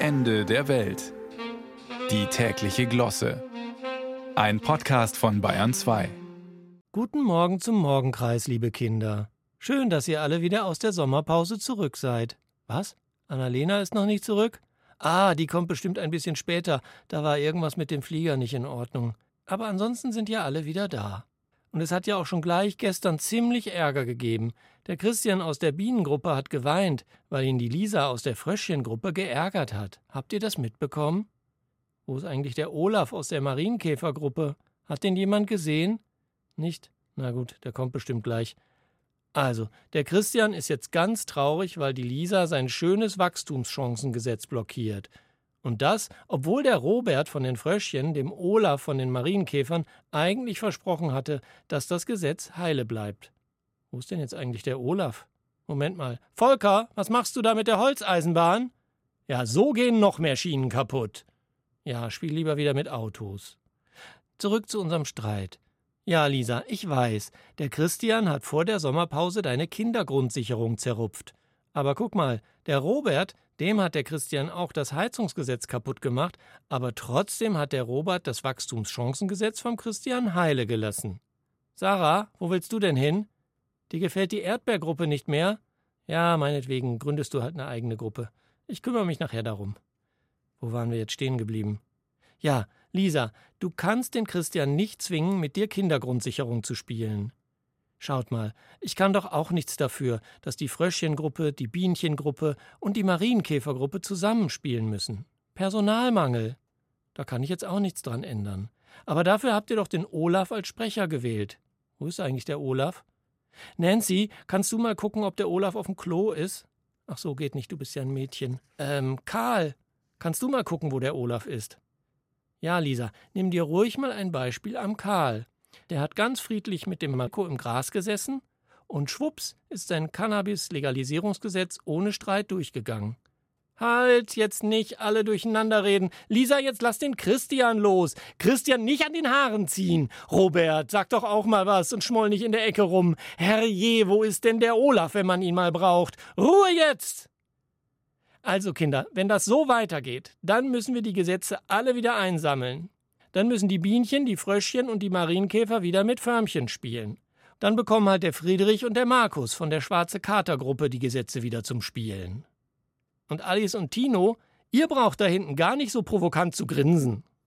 Ende der Welt. Die tägliche Glosse. Ein Podcast von Bayern 2. Guten Morgen zum Morgenkreis, liebe Kinder. Schön, dass ihr alle wieder aus der Sommerpause zurück seid. Was? Annalena ist noch nicht zurück? Ah, die kommt bestimmt ein bisschen später. Da war irgendwas mit dem Flieger nicht in Ordnung. Aber ansonsten sind ja alle wieder da. Und es hat ja auch schon gleich gestern ziemlich Ärger gegeben. Der Christian aus der Bienengruppe hat geweint, weil ihn die Lisa aus der Fröschchengruppe geärgert hat. Habt ihr das mitbekommen? Wo ist eigentlich der Olaf aus der Marienkäfergruppe? Hat den jemand gesehen? Nicht? Na gut, der kommt bestimmt gleich. Also, der Christian ist jetzt ganz traurig, weil die Lisa sein schönes Wachstumschancengesetz blockiert. Und das, obwohl der Robert von den Fröschchen dem Olaf von den Marienkäfern eigentlich versprochen hatte, dass das Gesetz heile bleibt. Wo ist denn jetzt eigentlich der Olaf? Moment mal. Volker, was machst du da mit der Holzeisenbahn? Ja, so gehen noch mehr Schienen kaputt. Ja, spiel lieber wieder mit Autos. Zurück zu unserem Streit. Ja, Lisa, ich weiß, der Christian hat vor der Sommerpause deine Kindergrundsicherung zerrupft. Aber guck mal, der Robert, dem hat der Christian auch das Heizungsgesetz kaputt gemacht, aber trotzdem hat der Robert das Wachstumschancengesetz vom Christian heile gelassen. Sarah, wo willst du denn hin? Dir gefällt die Erdbeergruppe nicht mehr? Ja, meinetwegen gründest du halt eine eigene Gruppe. Ich kümmere mich nachher darum. Wo waren wir jetzt stehen geblieben? Ja, Lisa, du kannst den Christian nicht zwingen, mit dir Kindergrundsicherung zu spielen. Schaut mal, ich kann doch auch nichts dafür, dass die Fröschchengruppe, die Bienchengruppe und die Marienkäfergruppe zusammenspielen müssen. Personalmangel. Da kann ich jetzt auch nichts dran ändern. Aber dafür habt ihr doch den Olaf als Sprecher gewählt. Wo ist eigentlich der Olaf? Nancy, kannst du mal gucken, ob der Olaf auf dem Klo ist? Ach so, geht nicht, du bist ja ein Mädchen. Ähm, Karl, kannst du mal gucken, wo der Olaf ist? Ja, Lisa, nimm dir ruhig mal ein Beispiel am Karl. Der hat ganz friedlich mit dem Marco im Gras gesessen und schwupps ist sein Cannabis-Legalisierungsgesetz ohne Streit durchgegangen. Halt, jetzt nicht alle durcheinander reden. Lisa, jetzt lass den Christian los. Christian nicht an den Haaren ziehen. Robert, sag doch auch mal was und schmoll nicht in der Ecke rum. Herrje, wo ist denn der Olaf, wenn man ihn mal braucht? Ruhe jetzt! Also, Kinder, wenn das so weitergeht, dann müssen wir die Gesetze alle wieder einsammeln. Dann müssen die Bienchen, die Fröschchen und die Marienkäfer wieder mit Förmchen spielen. Dann bekommen halt der Friedrich und der Markus von der Schwarze Katergruppe die Gesetze wieder zum Spielen. Und Alice und Tino, ihr braucht da hinten gar nicht so provokant zu grinsen.